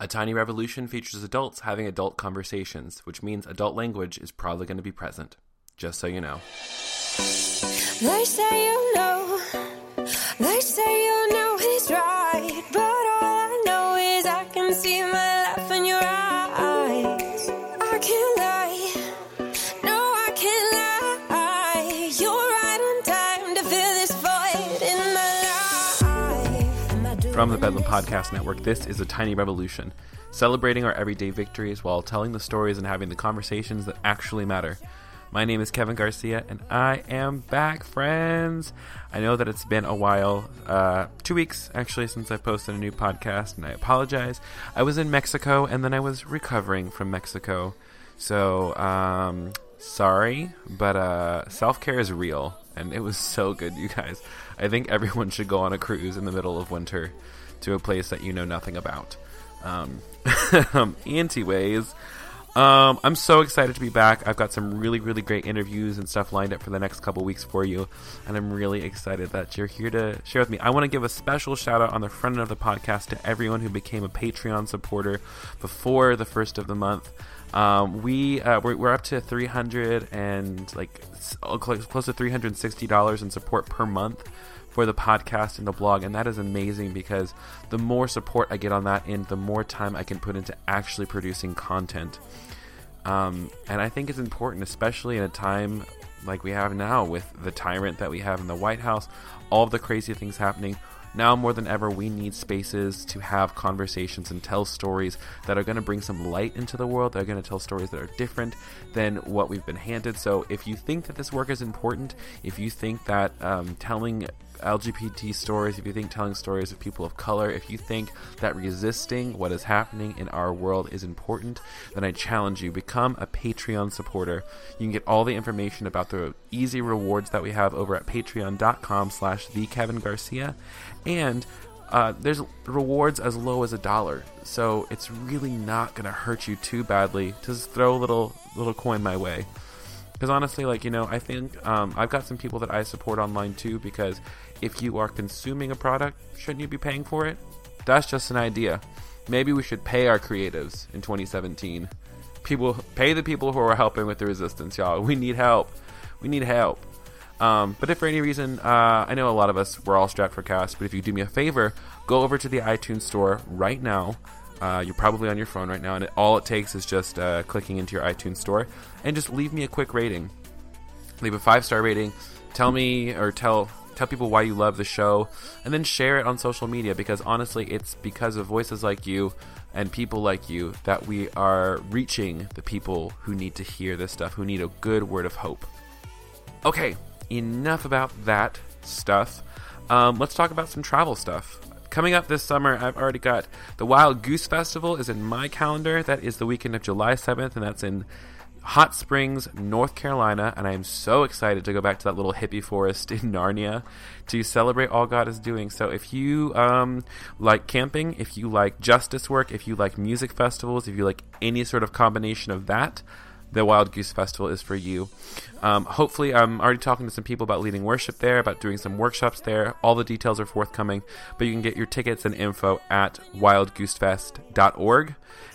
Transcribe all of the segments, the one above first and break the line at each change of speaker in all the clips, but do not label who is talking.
A Tiny Revolution features adults having adult conversations, which means adult language is probably going to be present. Just so you know. From the Bedlam Podcast Network, this is A Tiny Revolution, celebrating our everyday victories while telling the stories and having the conversations that actually matter. My name is Kevin Garcia, and I am back, friends. I know that it's been a while, uh, two weeks actually, since I posted a new podcast, and I apologize. I was in Mexico, and then I was recovering from Mexico. So, um, sorry, but uh, self care is real, and it was so good, you guys. I think everyone should go on a cruise in the middle of winter to a place that you know nothing about. Um, anyways, um, I'm so excited to be back. I've got some really, really great interviews and stuff lined up for the next couple weeks for you, and I'm really excited that you're here to share with me. I want to give a special shout out on the front end of the podcast to everyone who became a Patreon supporter before the first of the month. Um, we uh, we're, we're up to 300 and like close close to 360 dollars in support per month for the podcast and the blog, and that is amazing because the more support I get on that end, the more time I can put into actually producing content. Um, and I think it's important, especially in a time like we have now with the tyrant that we have in the White House, all the crazy things happening. Now more than ever, we need spaces to have conversations and tell stories that are going to bring some light into the world. That are going to tell stories that are different than what we've been handed. So, if you think that this work is important, if you think that um, telling LGBT stories, if you think telling stories of people of color, if you think that resisting what is happening in our world is important, then I challenge you become a Patreon supporter. You can get all the information about the easy rewards that we have over at patreon.com slash the Kevin Garcia. And uh, there's rewards as low as a dollar, so it's really not going to hurt you too badly to just throw a little little coin my way. Because honestly, like you know, I think um, I've got some people that I support online too. Because if you are consuming a product, shouldn't you be paying for it? That's just an idea. Maybe we should pay our creatives in 2017. People pay the people who are helping with the resistance, y'all. We need help. We need help. Um, but if for any reason, uh, I know a lot of us we're all strapped for cash. But if you do me a favor, go over to the iTunes store right now. Uh, you're probably on your phone right now, and it, all it takes is just uh, clicking into your iTunes store and just leave me a quick rating. Leave a five star rating. Tell me or tell tell people why you love the show, and then share it on social media. Because honestly, it's because of voices like you and people like you that we are reaching the people who need to hear this stuff, who need a good word of hope. Okay, enough about that stuff. Um, let's talk about some travel stuff. Coming up this summer, I've already got the Wild Goose Festival is in my calendar. That is the weekend of July 7th, and that's in Hot Springs, North Carolina. And I am so excited to go back to that little hippie forest in Narnia to celebrate all God is doing. So if you um, like camping, if you like justice work, if you like music festivals, if you like any sort of combination of that, the Wild Goose Festival is for you. Um, hopefully, I'm already talking to some people about leading worship there, about doing some workshops there. All the details are forthcoming, but you can get your tickets and info at wildgoosefest.org.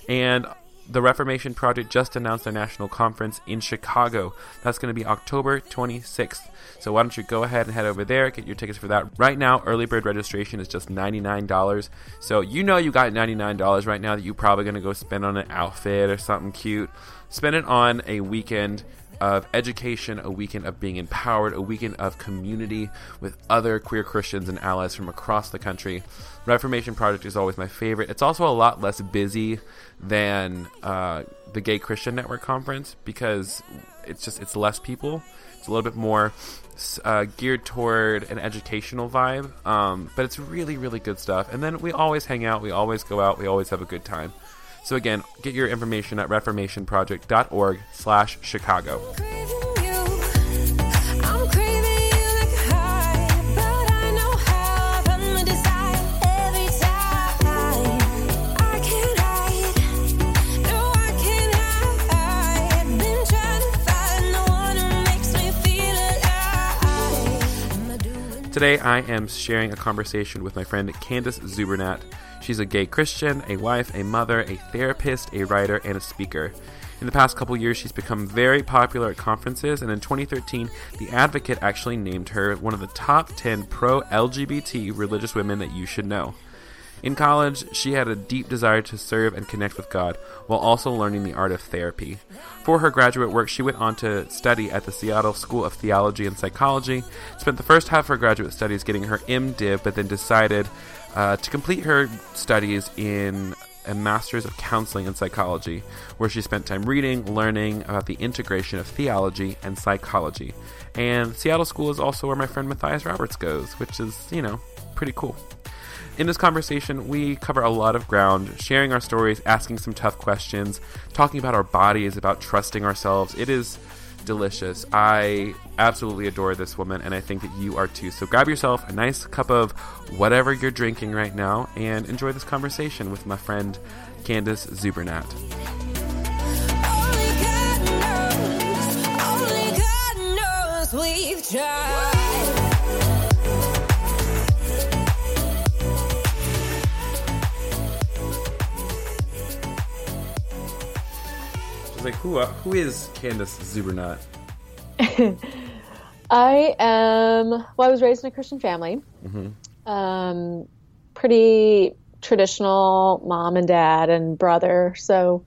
And the Reformation Project just announced their national conference in Chicago. That's going to be October 26th. So why don't you go ahead and head over there, get your tickets for that. Right now, early bird registration is just $99. So you know you got $99 right now that you're probably going to go spend on an outfit or something cute. Spend it on a weekend of education, a weekend of being empowered, a weekend of community with other queer Christians and allies from across the country. Reformation Project is always my favorite. It's also a lot less busy than uh, the Gay Christian Network conference because it's just it's less people. It's a little bit more uh, geared toward an educational vibe, um, but it's really really good stuff. And then we always hang out, we always go out, we always have a good time. So again, get your information at reformationproject.org slash Chicago.
craving you? I'm craving you like a high, but I know how. I'm gonna decide every time. I can't hide. No, I can't hide. Been trying to find the one who makes me feel alive. Am I doing
Today, I am sharing a conversation with my friend Candice Czubernat. She's a gay Christian, a wife, a mother, a therapist, a writer, and a speaker. In the past couple years, she's become very popular at conferences, and in 2013, The Advocate actually named her one of the top 10 pro LGBT religious women that you should know. In college, she had a deep desire to serve and connect with God while also learning the art of therapy. For her graduate work, she went on to study at the Seattle School of Theology and Psychology, spent the first half of her graduate studies getting her MDiv, but then decided uh, to complete her studies in a Master's of Counseling and Psychology, where she spent time reading, learning about the integration of theology and psychology. And Seattle School is also where my friend Matthias Roberts goes, which is, you know, pretty cool. In this conversation, we cover a lot of ground, sharing our stories, asking some tough questions, talking about our bodies, about trusting ourselves. It is delicious. I absolutely adore this woman, and I think that you are too. So grab yourself a nice cup of whatever you're drinking right now and enjoy this conversation with my friend
Candice
Czubernat. Like, who, uh, who is Candice Czubernat?
I am. Well, I was raised in a Christian family. Mm-hmm. Um, pretty traditional mom and dad and brother. So,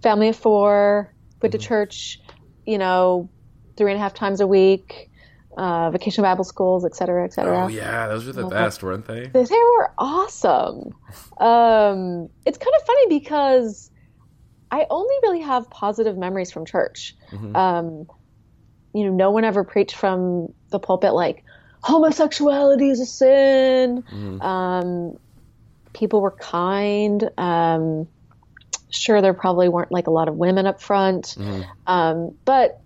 family of four. Went to church, you know, three and a half times a week. Uh, vacation Bible schools, et cetera, et cetera.
Oh, yeah, those were the best, weren't they?
They were awesome. Um, it's kind of funny because I only really have positive memories from church. Um, you know, no one ever preached from the pulpit like homosexuality is a sin. Um, people were kind. Um, sure, there probably weren't like a lot of women up front, um, but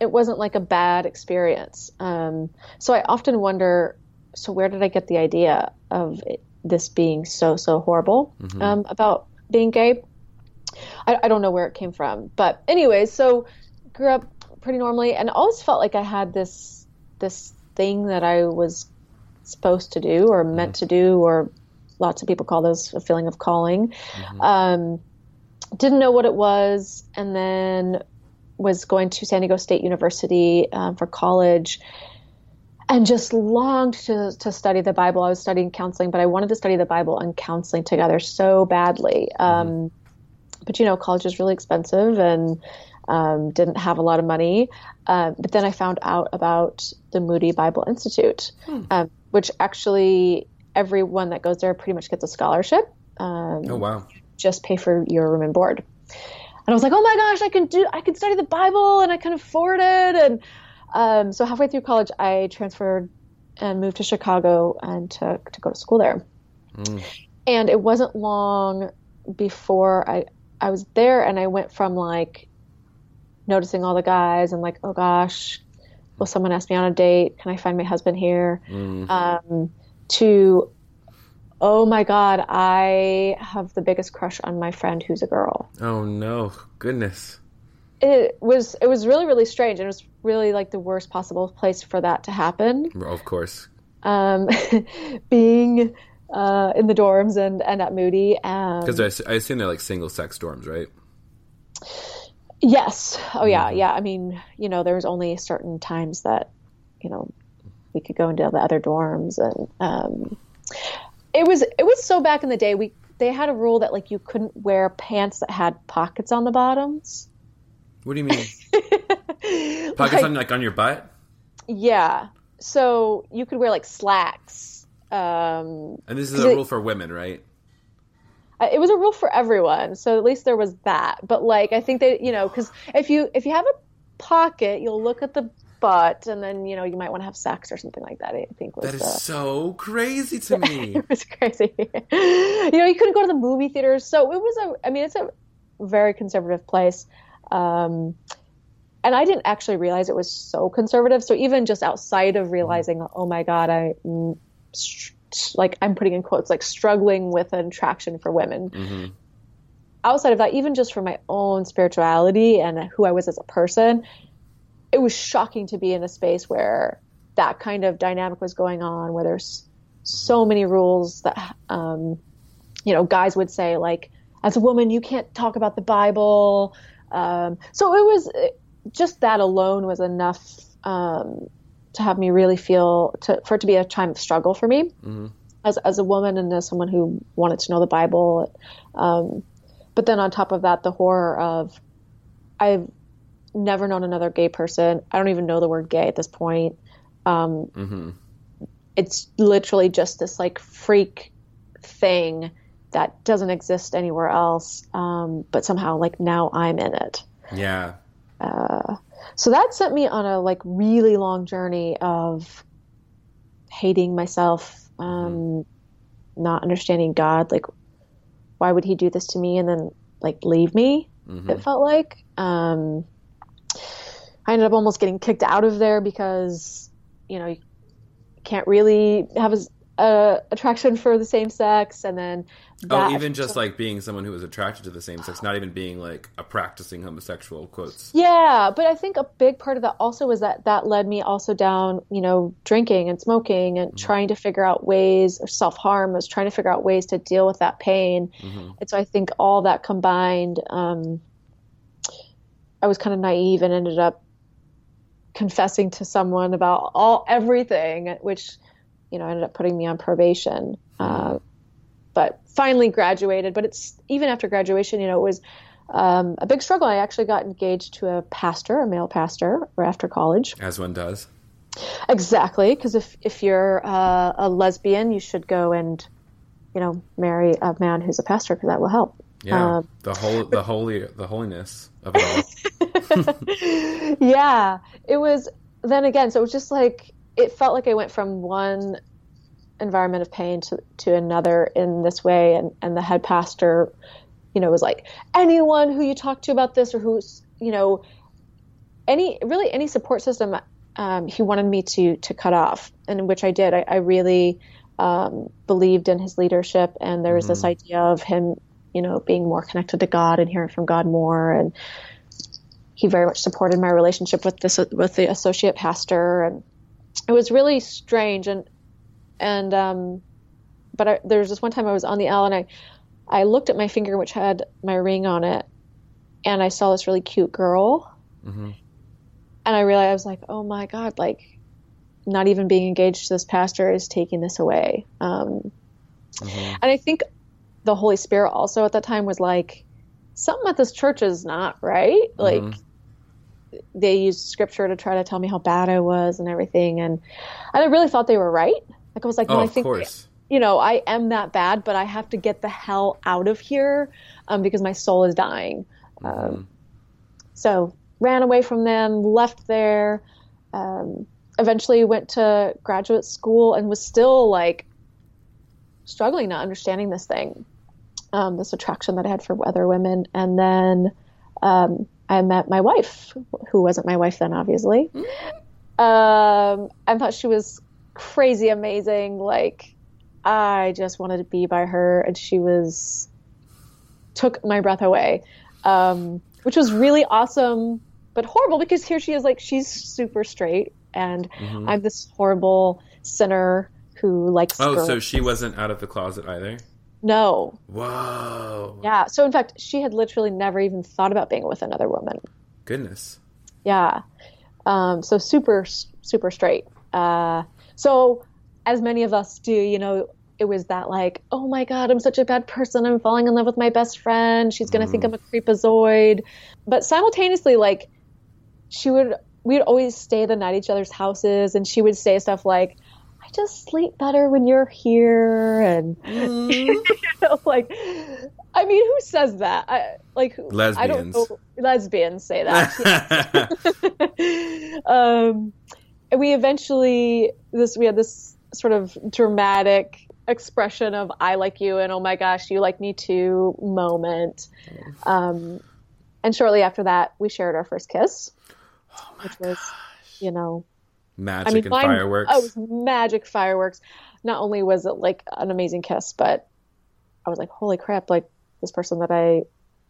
it wasn't like a bad experience. Um, so I often wonder, so where did I get the idea of it, this being so so horrible um, about being gay? I, I don't know where it came from, but anyway, so grew up pretty normally, and always felt like I had this this thing that I was supposed to do or meant to do, or lots of people call this a feeling of calling. Um, didn't know what it was, and then was going to San Diego State University um, for college and just longed to, to study the Bible. I was studying counseling, but I wanted to study the Bible and counseling together so badly. Um, but you know, college is really expensive and um, didn't have a lot of money. Uh, but then I found out about the Moody Bible Institute, um, which actually everyone that goes there pretty much gets a scholarship. Um,
Oh, wow.
just pay for your room and board. And I was like, oh my gosh, I can do, I can study the Bible and I can afford it. And um, so halfway through college, I transferred and moved to Chicago and to, to go to school there. And it wasn't long before I, I was there and I went from like noticing all the guys and like, oh gosh, will someone ask me on a date? Can I find my husband here? Um, to oh my god i have the biggest crush on my friend who's a girl
Oh, no. Goodness.
it was it was really really strange and it was really like the worst possible place for that to happen
Of course.
um, being uh, in the dorms and and at moody
Because I, I assume they're like single sex dorms, right?
yes oh yeah yeah i mean you know there was only certain times that you know we could go into the other dorms and um, it was it was so back in the day we they had a rule that like you couldn't wear pants that had pockets on the bottoms
What do you mean? Pockets
Like-
on like on your butt?
Yeah. So you could wear like slacks. Um,
And this is a
it-
rule for women, right?
uh, it was a rule for everyone, so at least there was that. But like, I think that you know, because if you if you have a pocket, you'll look at the butt, and then you know you might want to have sex or something like that. I think was
That is so crazy to me.
it was crazy. you know, you couldn't go to the movie theaters, so it was a. I mean, it's a very conservative place. Um, and I didn't actually realize it was so conservative. So even just outside of realizing, oh my god, I mm, like I'm putting in quotes like struggling with an attraction for women. Outside of that, even just for my own spirituality and who I was as a person, it was shocking to be in a space where that kind of dynamic was going on, where there's so many rules that um, you know, guys would say like, as a woman, you can't talk about the Bible. Um, so it was just that alone was enough um, to have me really feel to, for it to be a time of struggle for me as as a woman and as someone who wanted to know the Bible. Um, but then on top of that, the horror of I've never known another gay person. I don't even know the word gay at this point. Um, It's literally just this like freak thing that doesn't exist anywhere else. Um, but somehow, like now, I'm in it.
Yeah.
So that sent me on a like really long journey of hating myself, um, not understanding God. Like, why would He do this to me and then like leave me? It felt like. Um, I ended up almost getting kicked out of there because you know you can't really have a, a attraction for the same sex, and then
Oh, even just like being someone who was attracted to the same sex, not even being like a practicing homosexual quotes.
Yeah, but I think a big part of that also was that that led me also down, you know, drinking and smoking and trying to figure out ways or self harm. was trying to figure out ways to deal with that pain. And so I think all that combined, um, I was kind of naive and ended up confessing to someone about all everything, which, you know, ended up putting me on probation. Uh, but finally graduated. But it's even after graduation, you know, it was um, a big struggle. I actually got engaged to a pastor, a male pastor, or after college.
As one does.
Exactly, because if if you're uh, a lesbian, you should go and you know marry a man who's a pastor because that will help.
Yeah.
Um,
the whole the holy the holiness of it all.
yeah, it was. Then again, so it was just like it felt like I went from one environment of pain to to another in this way, and and the head pastor, you know, was like anyone who you talk to about this or who's you know any really any support system um, he wanted me to to cut off, and which I did. I, I really um, believed in his leadership, and there was this idea of him, you know, being more connected to God and hearing from God more, and he very much supported my relationship with this with the associate pastor, and it was really strange. And and um, but I, there was this one time I was on the L, and I I looked at my finger, which had my ring on it, and I saw this really cute girl and I realized I was like, oh my god, like not even being engaged to this pastor is taking this away. Um, And I think the Holy Spirit also at that time was like, something at this church is not right. Like they used scripture to try to tell me how bad I was and everything, and and I really thought they were right. Like I was like,
Oh,
no, I think
course.
you know I am that bad, but I have to get the hell out of here um, because my soul is dying. Um, so ran away from them, left there. Um, eventually went to graduate school and was still like struggling, not understanding this thing, um, this attraction that I had for other women. And then um, I met my wife, who wasn't my wife then, obviously. Um, I thought she was crazy amazing. Like I just wanted to be by her, and she was took my breath away, um, which was really awesome, but horrible because here she is, like she's super straight, and I'm this horrible sinner who likes.
Oh, so she wasn't out of the closet either.
No,
Whoa.
yeah. So in fact, she had literally never even thought about being with another woman.
Goodness.
Yeah. Um, so super, super straight. Uh, so as many of us do, you know, it was that like, oh my God, I'm such a bad person. I'm falling in love with my best friend. She's going to think I'm a creepazoid. But simultaneously, like, she would, we'd always stay the night at each other's houses and she would say stuff like, just sleep better when you're here. And, you know, like, I mean, who says that? I, like, I don't
Lesbians.
know. Lesbians say that. um, and we eventually this we had this sort of dramatic expression of "I like you" and "Oh my gosh, you like me too" moment. Um, and shortly after that, we shared our first kiss, which was, you know,
Magic
I mean,
and
mine-
fireworks.
Oh, it was magic fireworks. Not only was it like an amazing kiss, but I was like, holy crap! Like this person that I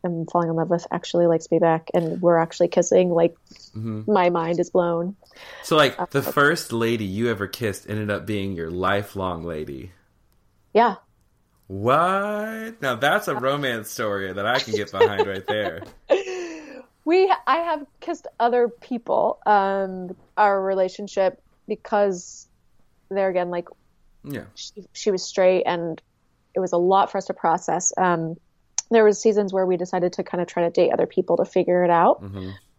am falling in love with actually likes me back, and we're actually kissing. Like
Mm-hmm.
my mind is blown.
so, like, the first lady you ever kissed ended up being your lifelong lady.
Yeah,
What? Now that's a romance story that I can get behind right there.
We, I have kissed other people. Um, our relationship because there again, like
Yeah.
she, she was straight and it was a lot for us to process. Um, there was seasons where we decided to kind of try to date other people to figure it out.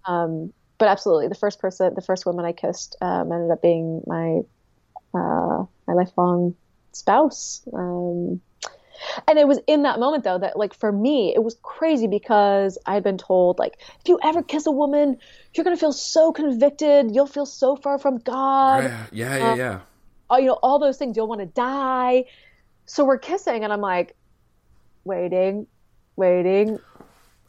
Um, but absolutely, the first person, the first woman I kissed, um, ended up being my uh, my lifelong spouse. Um, and it was in that moment though that like for me it was crazy because I had been told like if you ever kiss a woman you're gonna feel so convicted you'll feel so far from God
Yeah, yeah, yeah, um, yeah.
oh, you know, all those things. You'll want to die. So we're kissing, and I'm like, waiting, waiting.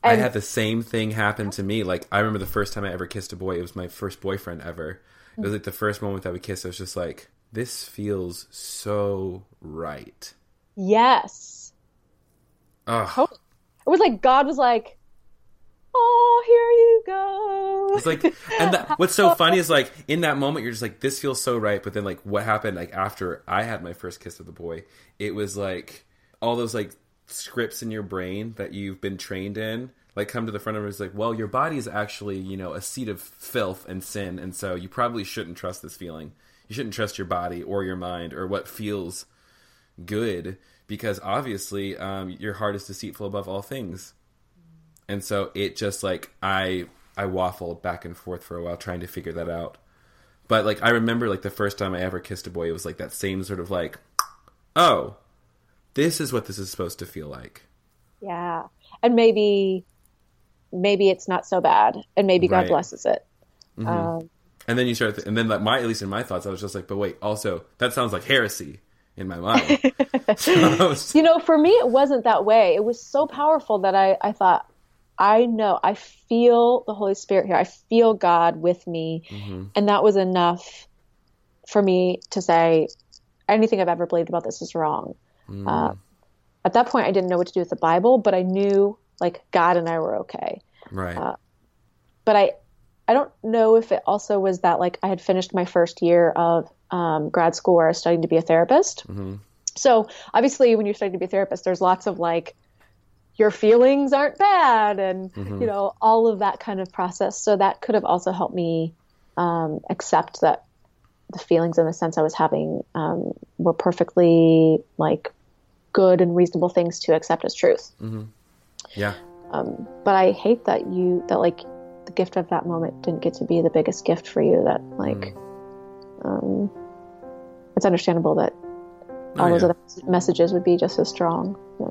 I had the same thing happen to me. Like I remember the first time I ever kissed a boy. It was my first boyfriend ever. It was like the first moment that we kissed. I was just like, this feels so right.
Yes,
Oh,
it was like God was like, oh, here you go.
it's like, and that, what's so funny is like in that moment you're just like, this feels so right. But then like what happened like after I had my first kiss with a boy, it was like all those like scripts in your brain that you've been trained in. Like come to the front of it. It's like, well, your body is actually, you know, a seat of filth and sin, and so you probably shouldn't trust this feeling. You shouldn't trust your body or your mind or what feels good because obviously um, your heart is deceitful above all things. And so it just like i i waffled back and forth for a while trying to figure that out. But like i remember like the first time i ever kissed a boy it was like that same sort of like oh this is what this is supposed to feel like.
Yeah, and maybe, maybe it's not so bad, and maybe God
Right.
blesses it. Um,
and then you start th- and then like my at least in my thoughts i was just like but wait also that sounds like heresy in my mind so was-
you know, for me, it wasn't that way. It was so powerful that I, I thought, I know, I feel the Holy Spirit here. I feel God with me. Mm-hmm. And that was enough for me to say, anything I've ever believed about this is wrong. Mm. Uh, at that point, I didn't know what to do with the Bible, but I knew like God and I were okay.
right uh,
But I, I don't know if it also was that like I had finished my first year of um, grad school where I was studying to be a therapist. So obviously, when you're studying to be a therapist, there's lots of like your feelings aren't bad, and you know all of that kind of process. So that could have also helped me um, accept that the feelings and the sense I was having um, were perfectly like good and reasonable things to accept as truth.
yeah
But I hate that you that like gift of that moment didn't get to be the biggest gift for you. That like, um, it's understandable that all
Oh,
those other messages would be just as strong. Yeah.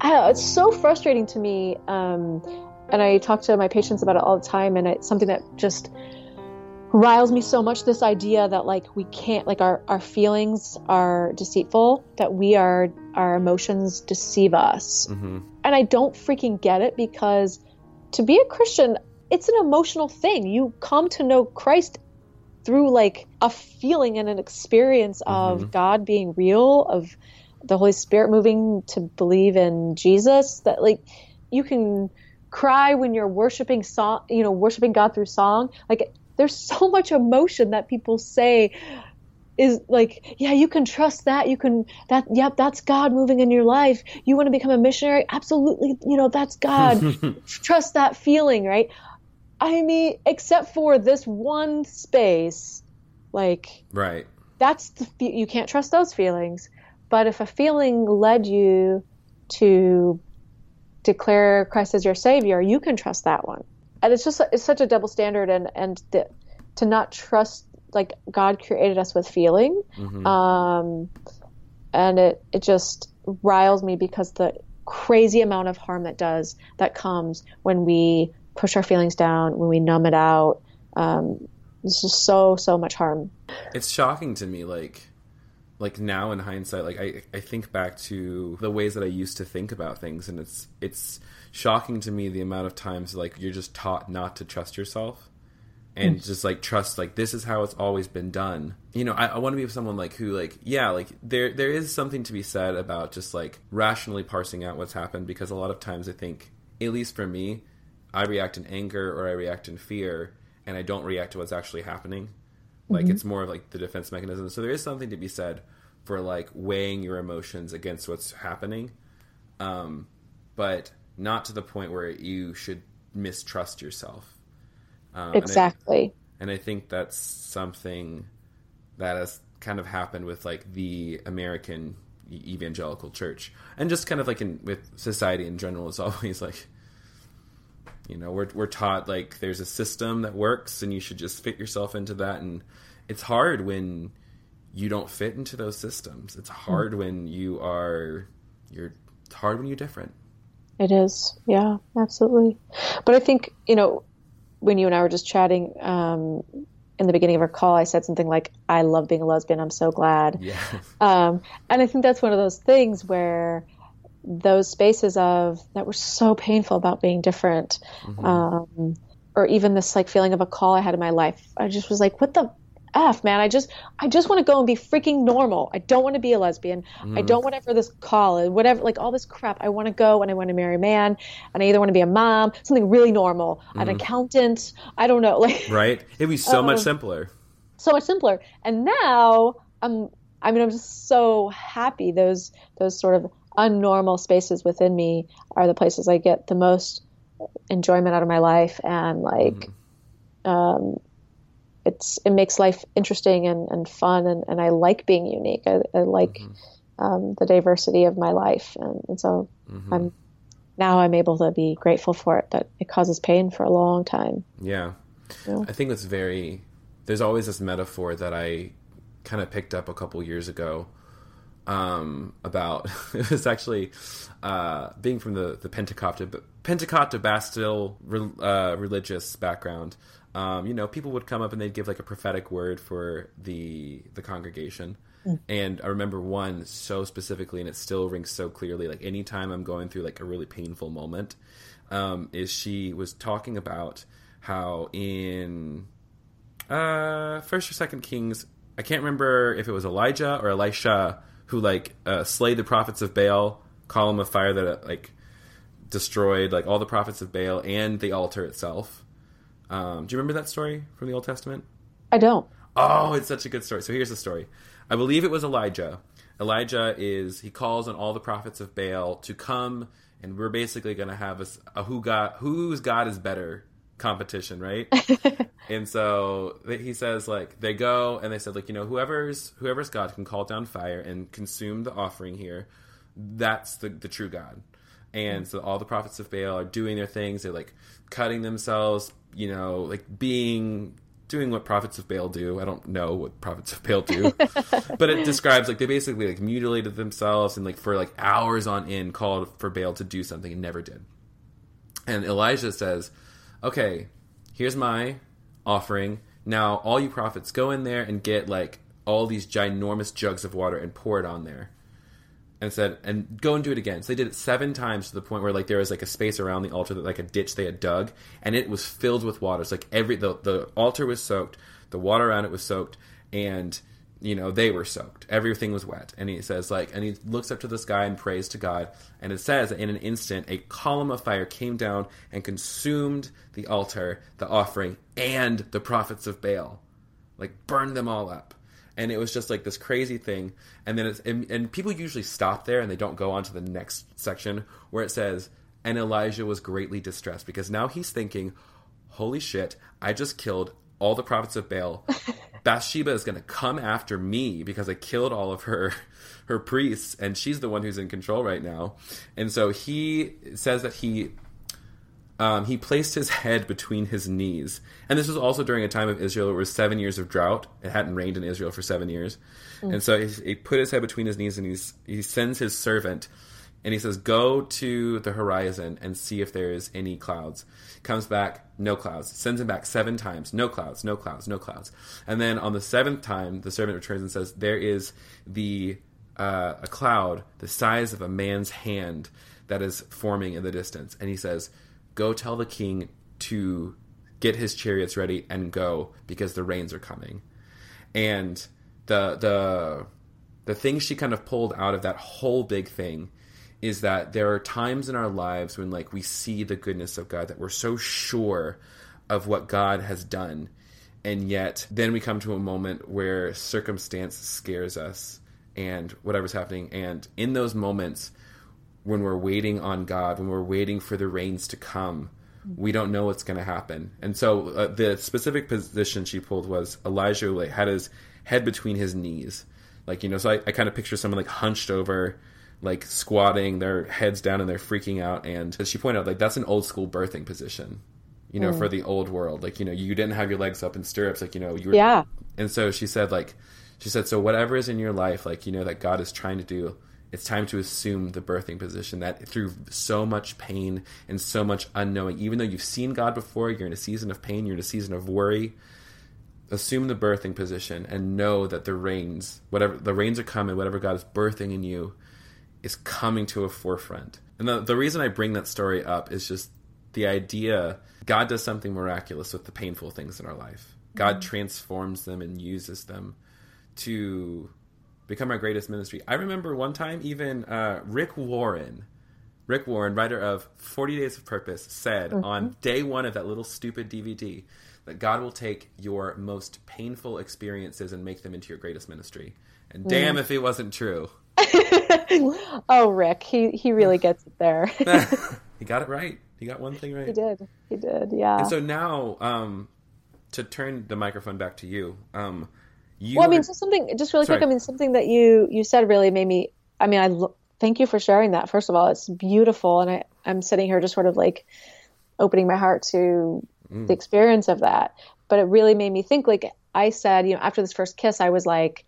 I know, it's so frustrating to me, um, and I talk to my patients about it all the time, and it's something that just riles me so much. This idea that like we can't, like our our feelings are deceitful, that we are our emotions deceive us,
hmm
and I don't freaking get it because to be a Christian, it's an emotional thing. You come to know Christ through like a feeling and an experience of God being real, of the Holy Spirit moving to believe in Jesus. That like you can cry when you're worshiping song, you know, worshiping God through song. Like there's so much emotion that people say is like, yeah, you can trust that. You can that. Yep, that's God moving in your life. You want to become a missionary? Absolutely. You know, that's God. trust that feeling, right? I mean, except for this one space, like
right
that's the you can't trust those feelings. But if a feeling led you to declare Christ as your savior, you can trust that one. And it's just it's such a double standard, and and the, to not trust like God created us with feeling, um, and it it just riles me because the crazy amount of harm that does that comes when we push our feelings down, when we numb it out. Um, it's just so so much harm.
it's shocking to me like like now in hindsight like I, I think back to the ways that i used to think about things and it's it's shocking to me the amount of times like you're just taught not to trust yourself and just like trust like this is how it's always been done you know i, I want to be with someone like who like yeah like there there is something to be said about just like rationally parsing out what's happened because a lot of times i think at least for me i react in anger or i react in fear and I don't react to what's actually happening. Like it's more of like the defense mechanism. So there is something to be said for like weighing your emotions against what's happening, um, but not to the point where you should mistrust yourself. Um, and I-
Exactly.
and I think that's something that has kind of happened with like the American evangelical church, and just kind of like in with society in general. Is always like, you know, we're we're taught like there's a system that works, and you should just fit yourself into that, and it's hard when you don't fit into those systems. It's hard when you are you're it's hard when you're different.
It is. Yeah, absolutely. But I think, you know, when you and I were just chatting um, in the beginning of our call, I said something like, I love being a lesbian. I'm so glad.
Yeah,
Um, and I think that's one of those things where those spaces of that were so painful about being different, um, or even this like feeling of a call I had in my life, I just was like, what the f, man? I just I just want to go and be freaking normal. I don't want to be a lesbian. I mm. don't want ever this call and whatever, like all this crap. I want to go and I want to marry a man, and I either want to be a mom, something really normal, an mm. accountant. I don't know, like
right. It'd be so much
Oh.
simpler.
so much simpler. And now I'm I mean I'm just so happy those those sort of unnormal spaces within me are the places I get the most enjoyment out of my life and like mm. um it's it makes life interesting and, and fun and, and I like being unique. I, I like um, the diversity of my life and, and so I'm now I'm able to be grateful for it, but it causes pain for a long time.
Yeah. I think it's very. There's always this metaphor that I kind of picked up a couple years ago um, about. It was actually uh, being from the the Pentecostal Pentecostal Bastille re, uh, religious background. Um, you know, people would come up and they'd give like a prophetic word for the the congregation. And I remember one so specifically, and it still rings so clearly. Like anytime I'm going through like a really painful moment, um, is she was talking about how in uh, first or second Kings, I can't remember if it was Elijah or Elisha who like uh, slayed the prophets of Baal, column of fire that uh, like destroyed like all the prophets of Baal and the altar itself. Um, do you remember that story from the Old Testament?
I don't.
Oh, it's such a good story. So here's the story. I believe it was Elijah. Elijah is he calls on all the prophets of Baal to come, and we're basically going to have a who God whose God is better competition, right? and so he says like they go and they said like you know whoever's whoever's God can call down fire and consume the offering here, that's the the true God. And so all the prophets of Baal are doing their things. They're like cutting themselves, you know, like being doing what prophets of Baal do. I don't know what prophets of Baal do, but it describes like they basically like mutilated themselves and like for like hours on end called for Baal to do something and never did. And Elijah says, "Okay, here's my offering. Now all you prophets go in there and get like all these ginormous jugs of water and pour it on there." And said, and go and do it again. So they did it seven times to the point where like there was like a space around the altar that like a ditch they had dug, and it was filled with water. It's like every the the altar was soaked, the water around it was soaked, and you know they were soaked. Everything was wet. And he says like, and he looks up to the sky and prays to God, and it says that in an instant a column of fire came down and consumed the altar, the offering, and the prophets of Baal, like burned them all up and it was just like this crazy thing. And then it's and, and people usually stop there and they don't go on to the next section where it says and elijah was greatly distressed because now he's thinking holy shit i just killed all the prophets of baal. Bathsheba is going to come after me because i killed all of her her priests and she's the one who's in control right now. And so he says that he um, he placed his head between his knees. And this was also during a time of Israel where it was seven years of drought. It hadn't rained in Israel for seven years. And so he, he put his head between his knees and he's, he sends his servant and he says, Go to the horizon and see if there is any clouds. Comes back, no clouds. Sends him back seven times, no clouds, no clouds, no clouds. And then on the seventh time, the servant returns and says, There is the uh, a cloud the size of a man's hand that is forming in the distance. And he says, Go tell the king to get his chariots ready and go because the rains are coming. And the the the thing she kind of pulled out of that whole big thing is that there are times in our lives when like we see the goodness of God that we're so sure of what God has done. And yet, then we come to a moment where circumstance scares us and whatever's happening. And in those moments, when we're waiting on God, when we're waiting for the rains to come, we don't know what's going to happen. And so, uh, the specific position she pulled was Elijah like, had his head between his knees. Like, you know, so I, I kind of picture someone like hunched over, like squatting, their heads down, and they're freaking out. And as she pointed out, like, that's an old school birthing position, you know, for the old world. Like, you know, you didn't have your legs up in stirrups, like, you know, you were.
Yeah.
And so she said, like, she said, so whatever is in your life, like, you know, that God is trying to do, it's time to assume the birthing position that through so much pain and so much unknowing, even though you've seen God before, you're in a season of pain, you're in a season of worry, assume the birthing position and know that the rains, whatever the rains are coming, whatever God is birthing in you is coming to a forefront. And the, the reason I bring that story up is just the idea God does something miraculous with the painful things in our life. God mm-hmm. transforms them and uses them to become our greatest ministry. I remember one time, even uh, Rick Warren, Rick Warren, writer of 40 Days of Purpose, said on day one of that little stupid DVD that God will take your most painful experiences and make them into your greatest ministry. And damn if it wasn't true.
oh, Rick, he he really gets it there.
he got it right. He got one thing right.
he did. He did. Yeah.
And so now, um, to turn the microphone back to you, um, you
well, I mean, just something, just really quick. I mean, something that you you said really made me. I mean, I lo- thank you for sharing that. First of all, it's beautiful, and I I'm sitting here just sort of like opening my heart to
Mm.
the experience of that. But it really made me think. Like I said, you know, after this first kiss, I was like,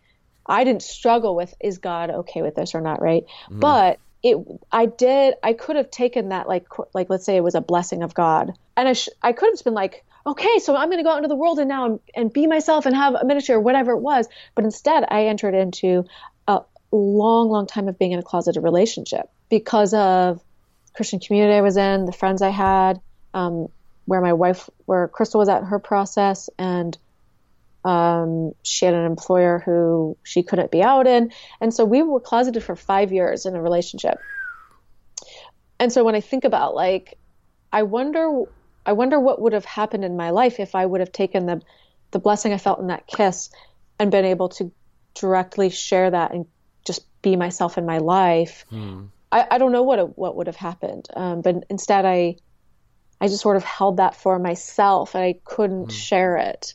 I didn't struggle with is God okay with this or not, right?
Mm.
But it, I did. I could have taken that like like let's say it was a blessing of God, and I sh- I could have just been like, okay, so I'm going to go out into the world and now and, and be myself and have a ministry or whatever it was. But instead, I entered into a long, long time of being in a closeted relationship because of Christian community I was in, the friends I had, um, where my wife, where Crystal was at her process, and um, she had an employer who she couldn't be out in, and so we were closeted for five years in a relationship. And so when I think about like, I wonder, I wonder what would have happened in my life if I would have taken the, the blessing I felt in that kiss, and been able to directly share that and just be myself in my life. I, I don't know what what would have happened, um, but instead I I just sort of held that for myself and I couldn't share it,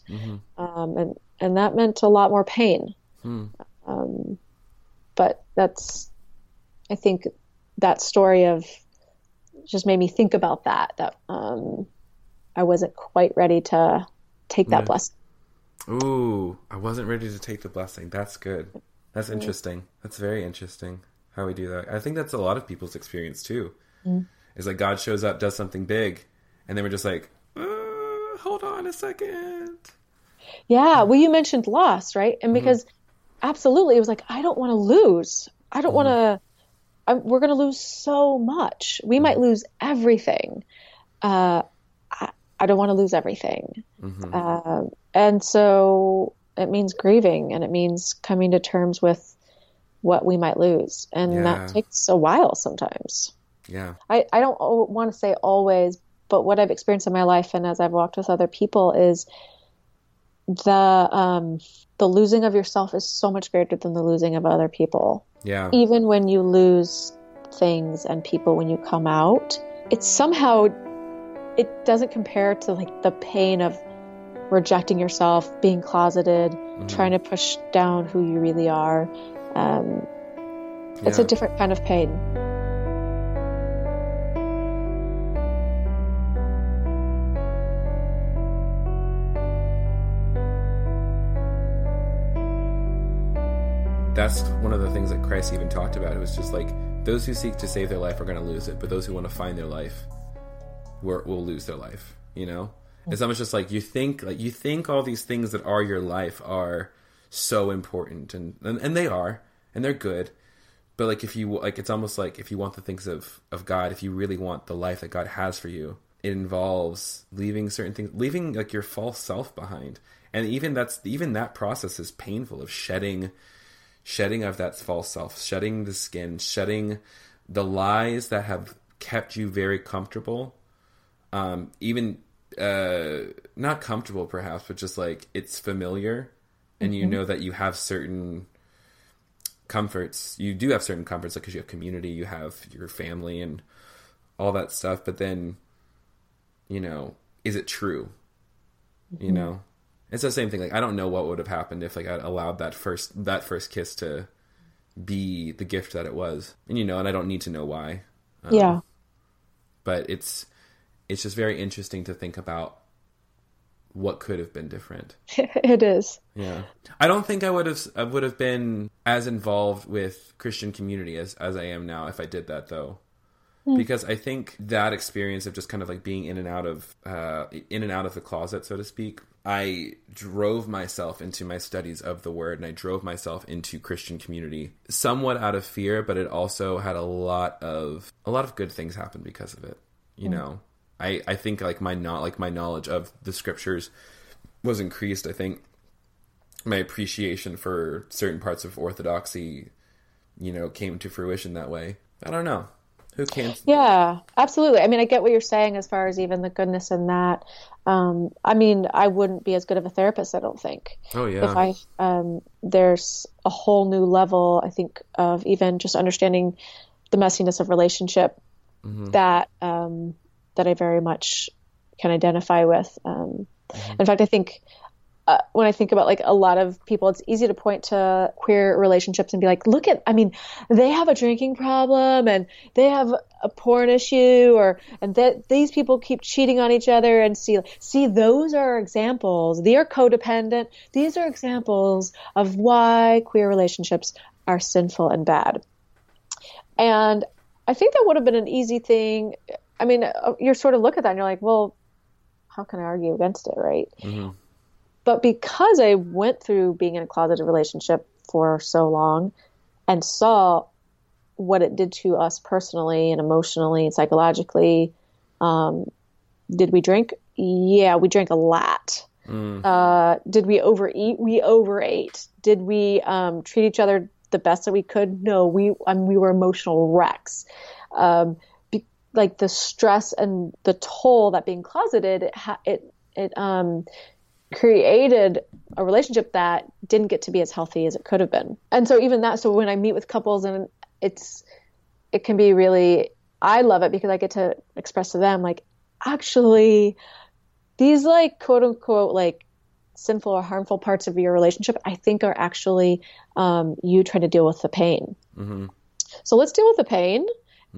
um, and and that meant a lot more pain. Um, but that's I think that story of just made me think about that that um, I wasn't quite ready to take that
Yeah.
blessing.
Ooh, I wasn't ready to take the blessing. That's good. That's interesting. That's very interesting how we do that. I think that's a lot of people's experience too. Is like God shows up, does something big, and then we're just like, uh, hold on a second.
Yeah, well, you mentioned loss, right? And because absolutely, it was like I don't want to lose. I don't want to. We're going to lose so much. We might lose everything. Uh, I, don't want to lose everything. Um, and so it means grieving, and it means coming to terms with what we might lose, and
Yeah.
that takes a while sometimes.
Yeah.
I, I don't want to say always, but what I've experienced in my life and as I've walked with other people is the um, the losing of yourself is so much greater than the losing of other people.
Yeah.
Even when you lose things and people when you come out, it's somehow it doesn't compare to like the pain of rejecting yourself, being closeted, trying to push down who you really are. Um, It's a different kind of pain.
That's one of the things that Christ even talked about. It was just like those who seek to save their life are going to lose it, but those who want to find their life will, will lose their life. You know, mm-hmm. it's almost just like you think like you think all these things that are your life are so important, and and, and they are, and they're good. But like if you like, it's almost like if you want the things of of God, if you really want the life that God has for you, it involves leaving certain things, leaving like your false self behind, and even that's even that process is painful of shedding shedding of that false self, shedding the skin, shedding the lies that have kept you very comfortable. Um, even uh, not comfortable perhaps, but just like it's familiar, and you know that you have certain comforts. You do have certain comforts because you have community, you have your family, and all that stuff. But then, you know, is it true? You know, it's the same thing. Like I don't know what would have happened if like I allowed that first that first kiss to be the gift that it was, and you know, and I don't need to know why. Um,
yeah.
but it's it's just very interesting to think about what could have been different.
it is.
Yeah, I don't think I would have I would have been as involved with Christian community as as I am now if I did that though, because I think that experience of just kind of like being in and out of uh, in and out of the closet, so to speak. I drove myself into my studies of the word and I drove myself into Christian community somewhat out of fear, but it also had a lot of a lot of good things happen because of it. You know, I I think like my not like my knowledge of the scriptures was increased. I think my appreciation for certain parts of orthodoxy, you know, came to fruition that way. I don't know. Who can?
Yeah, absolutely. I mean, I get what you're saying as far as even the goodness in that. Um, I mean, I wouldn't be as good of a therapist, I don't think.
Oh yeah.
If I, um, there's a whole new level, I think, of even just understanding the messiness of relationship that, um, that I very much can identify with. Um, In fact, I think uh, when I think about like a lot of people, it's easy to point to queer relationships and be like, look at, I mean, they have a drinking problem and they have a porn issue or, and that these people keep cheating on each other and see, see, those are examples. They are codependent. These are examples of why queer relationships are sinful and bad. And I think that would have been an easy thing. I mean, uh, you sort of look at that and you're like, well, how can I argue against it, right? But because I went through being in a closeted relationship for so long and saw what it did to us personally and emotionally and psychologically, um, did we drink? Yeah, we drank a lot. Uh, did we overeat? We overate. Did we um, treat each other the best that we could? No, we I mean, we were emotional wrecks. Um, like the stress and the toll that being closeted it ha- it it um created a relationship that didn't get to be as healthy as it could have been. And so even that so when I meet with couples and it's it can be really I love it because I get to express to them like actually these like quote unquote like sinful or harmful parts of your relationship I think are actually um, you trying to deal with the pain. So let's deal with the pain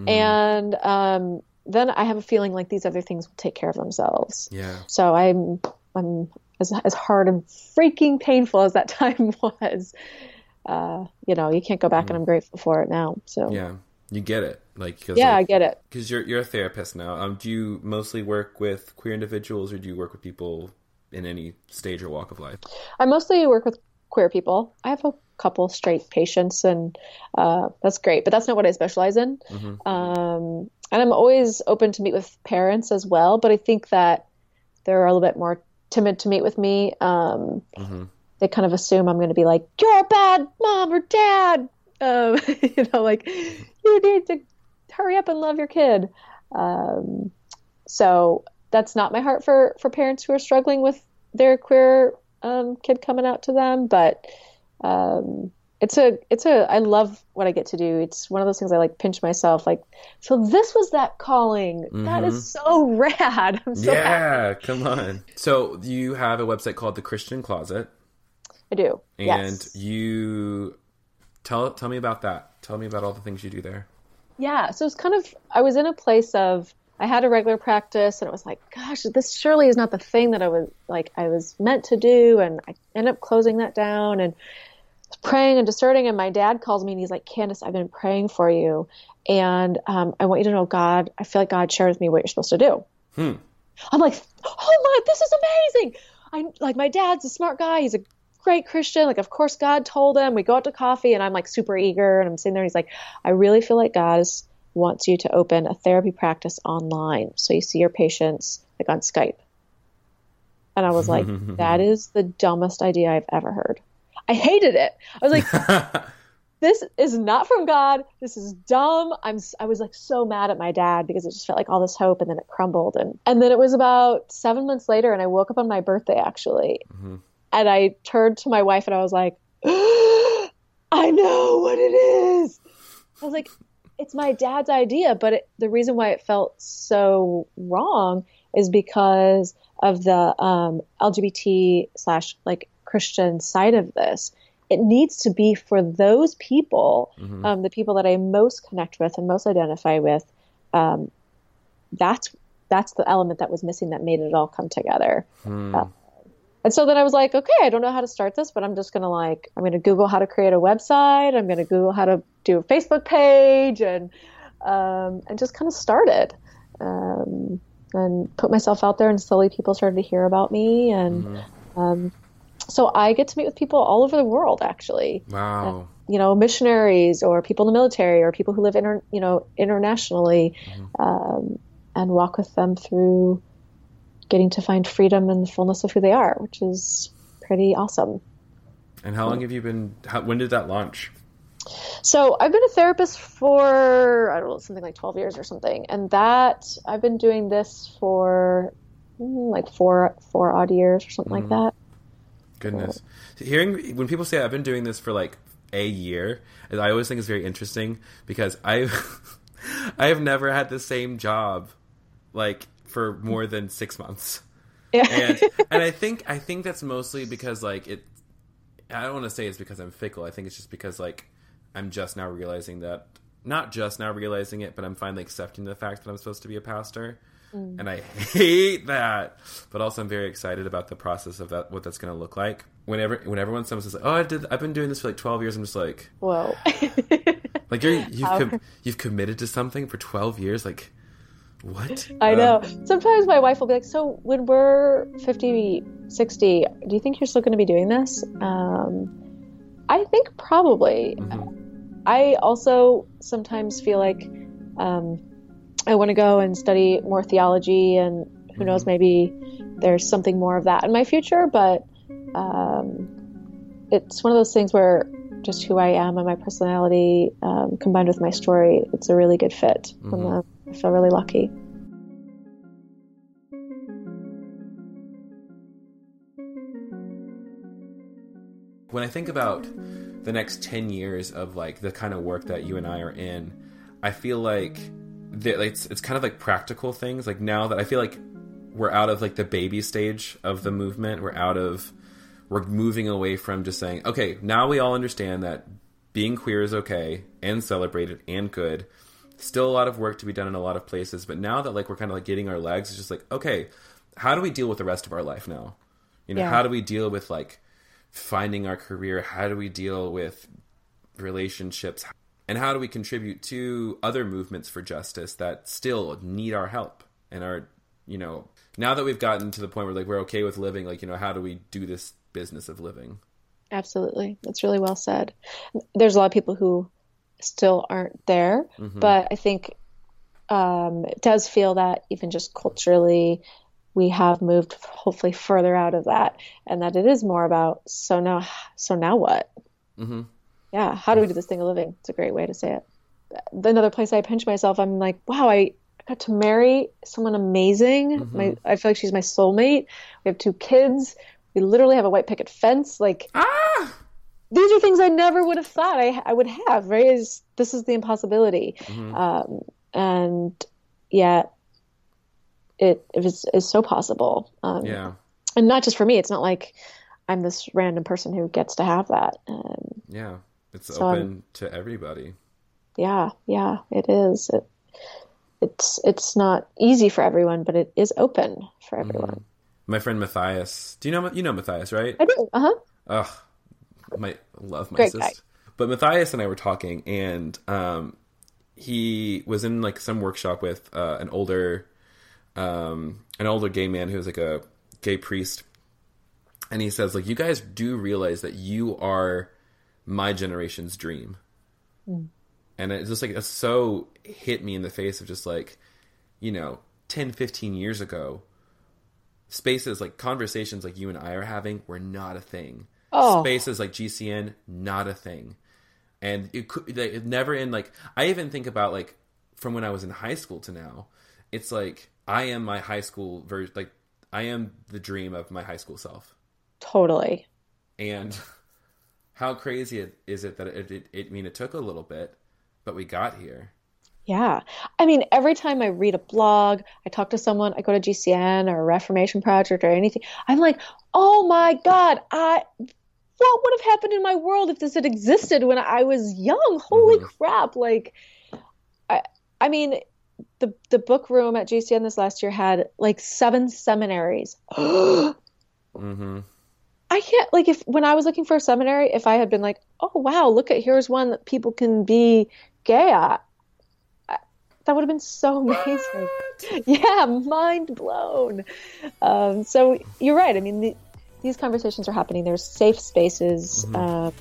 and um, then I have a feeling like these other things will take care of themselves.
Yeah.
So I'm I'm as as hard and freaking painful as that time was. Uh, you know, you can't go back, and I'm grateful for it now. So
Yeah. You get it, like cause
yeah, I get it.
because you're you're a therapist now. Um, do you mostly work with queer individuals, or do you work with people in any stage or walk of life?
I mostly work with queer people. I have a couple straight patients, and uh, that's great. But that's not what I specialize in. Um, and I'm always open to meet with parents as well. But I think that they're a little bit more timid to meet with me. Um, They kind of assume I'm going to be like, "You're a bad mom or dad." Um, you know, like you need to hurry up and love your kid. Um, so that's not my heart for for parents who are struggling with their queer um, kid coming out to them, but um, it's a it's a I love what I get to do. It's one of those things I like pinch myself like so this was that calling. That is so rad. I'm so happy.
yeah, come on. So you have a website called the Christian Closet,
I do.
and
yes.
you tell tell me about that. Tell me about all the things you do there.
Yeah, so it's kind of I was in a place of I had a regular practice and it was like, gosh, this surely is not the thing that I was like I was meant to do and I end up closing that down and praying and discerning and my dad calls me and he's like, Candice, I've been praying for you and um, I want you to know God, I feel like God shared with me what you're supposed to do. I'm like, oh my, this is amazing. I like my dad's a smart guy. He's a great Christian. Like, of course, God told him. We go out to coffee, and I'm like super eager, and I'm sitting there. And he's like, I really feel like God is, wants you to open a therapy practice online, so you see your patients like on Skype. And I was like, that is the dumbest idea I've ever heard. I hated it. I was like, this is not from God. This is dumb. I'm I was like so mad at my dad because it just felt like all this hope and then it crumbled and and then it was about 7 months later and I woke up on my birthday actually.
Mm-hmm.
And I turned to my wife and I was like, I know what it is. I was like, it's my dad's idea, but it, the reason why it felt so wrong is because of the um, LGBT slash like Christian side of this. It needs to be for those people,
Mm-hmm.
um, the people that I most connect with and most identify with. Um, that's that's the element that was missing that made it all come together.
Hmm.
Uh, and so then I was like, okay, I don't know how to start this, but I'm just gonna like, I'm gonna Google how to create a website. I'm gonna Google how to do a Facebook page, and um, and just kind of started, um, and put myself out there, and slowly people started to hear about me, and um, so I get to meet with people all over the world, actually.
Wow.
You know, missionaries or people in the military or people who live inter, you know, internationally, um, and walk with them through getting to find freedom and the fullness of who they are, which is pretty awesome.
And how long have you been? How, when did that launch?
So I've been a therapist for I don't know something like twelve years or something, and that I've been doing this for mm, like four four odd years or something like that.
Goodness. Hearing when people say I've been doing this for like a year, I always think it's very interesting because I I have never had the same job like for more than 6 months.
Yeah.
And and I think I think that's mostly because like it I don't want to say it's because I'm fickle. I think it's just because like I'm just now realizing that not just now realizing it, but I'm finally accepting the fact that I'm supposed to be a pastor. Mm. And I hate that. But also I'm very excited about the process of that what that's going to look like. Whenever when everyone someone says "Oh, I did I've been doing this for like 12 years." I'm just like
Whoa.
like you're you've com- you've committed to something for 12 years like what?
I
Uh,
know. Sometimes my wife will be like, So when we're 50, 60, do you think you're still going to be doing this? Um, I think probably. I also sometimes feel like um, I want to go and study more theology, and who knows, maybe there's something more of that in my future. But um, it's one of those things where just who I am and my personality um, combined with my story, it's a really good fit. I feel really lucky.
when I think about the next 10 years of like the kind of work that you and I are in, I feel like it's it's kind of like practical things. Like now that I feel like we're out of like the baby stage of the movement, we're out of we're moving away from just saying, okay, now we all understand that being queer is okay and celebrated and good. Still a lot of work to be done in a lot of places, but now that like we're kind of like getting our legs, it's just like, okay, how do we deal with the rest of our life now? You know,
Yeah.
how do we deal with like finding our career? How do we deal with relationships? And how do we contribute to other movements for justice that still need our help and are, you know, now that we've gotten to the point where like we're okay with living, like, you know, how do we do this business of living?
Absolutely. That's really well said. There's a lot of people who still aren't there, but I think um, it does feel that even just culturally, we have moved hopefully further out of that, and that it is more about so now, so now what?
Mm-hmm.
Yeah, how do we do this thing of living? It's a great way to say it. Another place I pinch myself, I'm like, wow, I got to marry someone amazing. My, I feel like she's my soulmate. We have two kids. We literally have a white picket fence. Like,
Ah!
These are things I never would have thought I, I would have, right? Is this is the impossibility. Um, and yet it, it is, is so possible. Um,
Yeah.
And not just for me. It's not like I'm this random person who gets to have that. Um,
Yeah. It's
So I'm-
open to everybody.
yeah, yeah, it is. It, it's, it's not easy for everyone, but it is open for everyone.
My friend Matthias. Do you know you know Matthias, right?
I do. Uh huh.
Ugh, my love my
Great
sister.
guy.
But Matthias and I were talking, and um, he was in like some workshop with uh, an older, um, an older gay man who was like a gay priest, and he says like, "You guys do realize that you are my generation's dream," and it's just like it's so hit me in the face of just like, you know, 10, 15 years ago. Spaces like conversations like you and I are having were not a thing
Oh.
spaces like GCN, not a thing. and it could it never in like I even think about like from when I was in high school to now. It's like I am my high school version. Like I am the dream of my high school self,
Totally.
and how crazy is it that it, it, it? I mean, it took a little bit, but we got here.
Yeah. I mean, every time I read a blog, I talk to someone, I go to GCN or a Reformation Project or anything, I'm like, oh my God, I what would have happened in my world if this had existed when I was young? Holy crap. Like I I mean, the the book room at GCN this last year had like seven seminaries.
Mm-hmm.
I can't like if when I was looking for a seminary, if I had been like, oh wow, look at here's one that people can be gay at, I, that would have been so amazing. Yeah, mind blown. Um, so you're right. I mean, the, these conversations are happening. There's safe spaces. Um,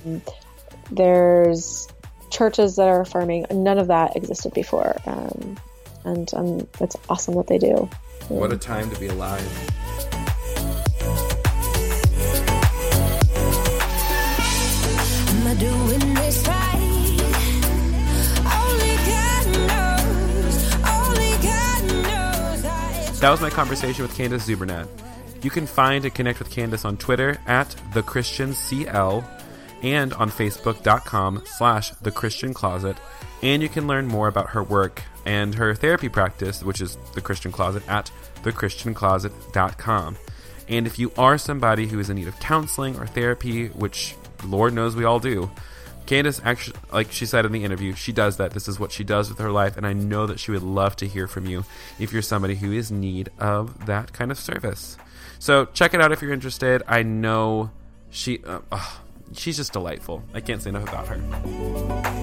there's churches that are affirming. None of that existed before, um, and um, it's awesome what they do.
What a time to be alive.
Am I doing this right? Only God knows. Only God knows. I-
That was my conversation with Candice Czubernat. You can find and connect with Candice on Twitter at the Christian CL and on Facebook.com slash the Christian Closet. And you can learn more about her work and her therapy practice, which is the Christian Closet, at thechristiancloset.com. And if you are somebody who is in need of counseling or therapy, which Lord knows we all do, Candice actually, like she said in the interview, she does that. This is what she does with her life, and I know that she would love to hear from you if you're somebody who is in need of that kind of service. So check it out if you're interested. I know she, uh, she's just delightful. I can't say enough about her.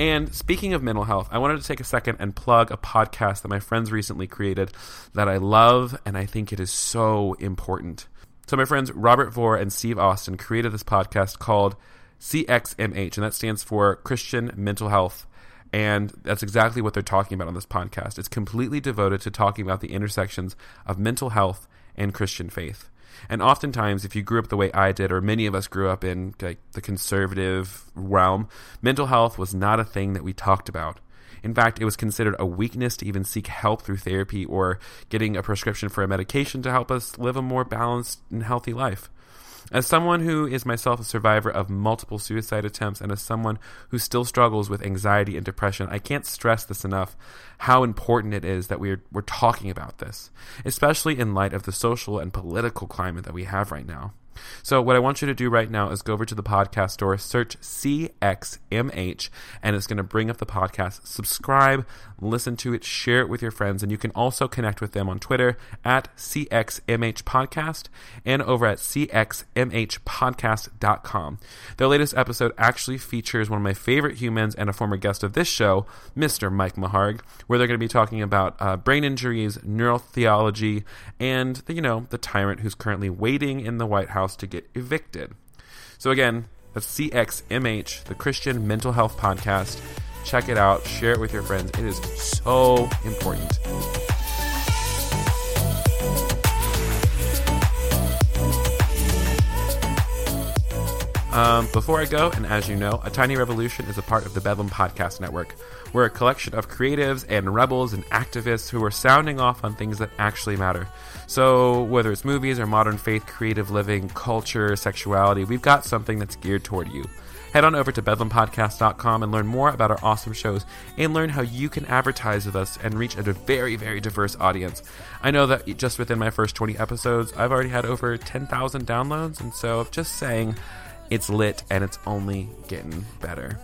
And speaking of mental health, I wanted to take a second and plug a podcast that my friends recently created that I love and I think it is so important. So, my friends Robert Vore and Steve Austin created this podcast called CXMH, and that stands for Christian Mental Health. And that's exactly what they're talking about on this podcast. It's completely devoted to talking about the intersections of mental health and Christian faith. And oftentimes, if you grew up the way I did, or many of us grew up in like, the conservative realm, mental health was not a thing that we talked about. In fact, it was considered a weakness to even seek help through therapy or getting a prescription for a medication to help us live a more balanced and healthy life. As someone who is myself a survivor of multiple suicide attempts and as someone who still struggles with anxiety and depression, I can't stress this enough how important it is that we're, we're talking about this, especially in light of the social and political climate that we have right now. So, what I want you to do right now is go over to the podcast store, search CXMH, and it's going to bring up the podcast. Subscribe, listen to it, share it with your friends, and you can also connect with them on Twitter at CXMH Podcast and over at CXMHpodcast.com. Their latest episode actually features one of my favorite humans and a former guest of this show, Mr. Mike McHargue, where they're going to be talking about uh, brain injuries, neural theology, and the, you know the tyrant who's currently waiting in the White House to get evicted. So again, that's CXMH, the Christian Mental Health Podcast. Check it out, share it with your friends. It is so important. Um, before I go, and as you know, A Tiny Revolution is a part of the Bedlam Podcast Network. We're a collection of creatives and rebels and activists who are sounding off on things that actually matter. So, whether it's movies or modern faith, creative living, culture, sexuality, we've got something that's geared toward you. Head on over to bedlampodcast.com and learn more about our awesome shows and learn how you can advertise with us and reach a very, very diverse audience. I know that just within my first 20 episodes, I've already had over 10,000 downloads, and so just saying, it's lit and it's only getting better.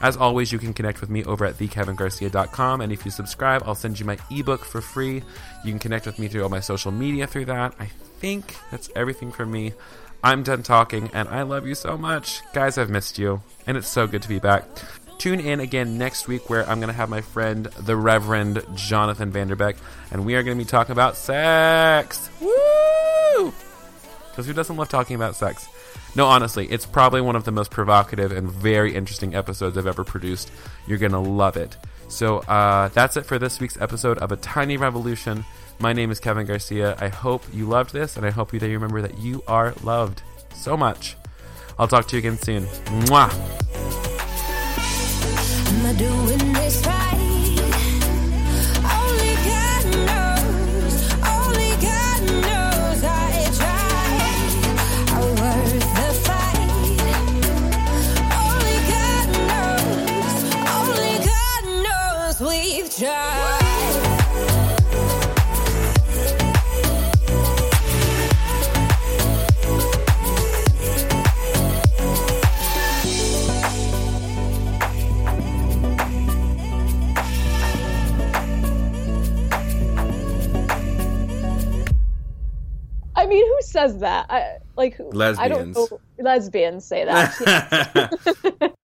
As always, you can connect with me over at thekevingarcia.com, and if you subscribe, I'll send you my ebook for free. You can connect with me through all my social media through that. I think that's everything from me. I'm done talking, and I love you so much. Guys, I've missed you, and it's so good to be back. Tune in again next week where I'm going to have my friend, the Reverend Jonathan Vanderbeck, and we are going to be talking about sex. Woo! Because who doesn't love talking about sex? No, honestly, it's probably one of the most provocative and very interesting episodes I've ever produced. You're going to love it.
So uh, that's it for this week's episode of A Tiny Revolution. My name is Kevin Garcia. I hope you loved this, and I hope you remember that you are loved so much. I'll talk to you again soon. Mwah!
Mean, who says that? I, like, who? I don't know. Lesbians say that.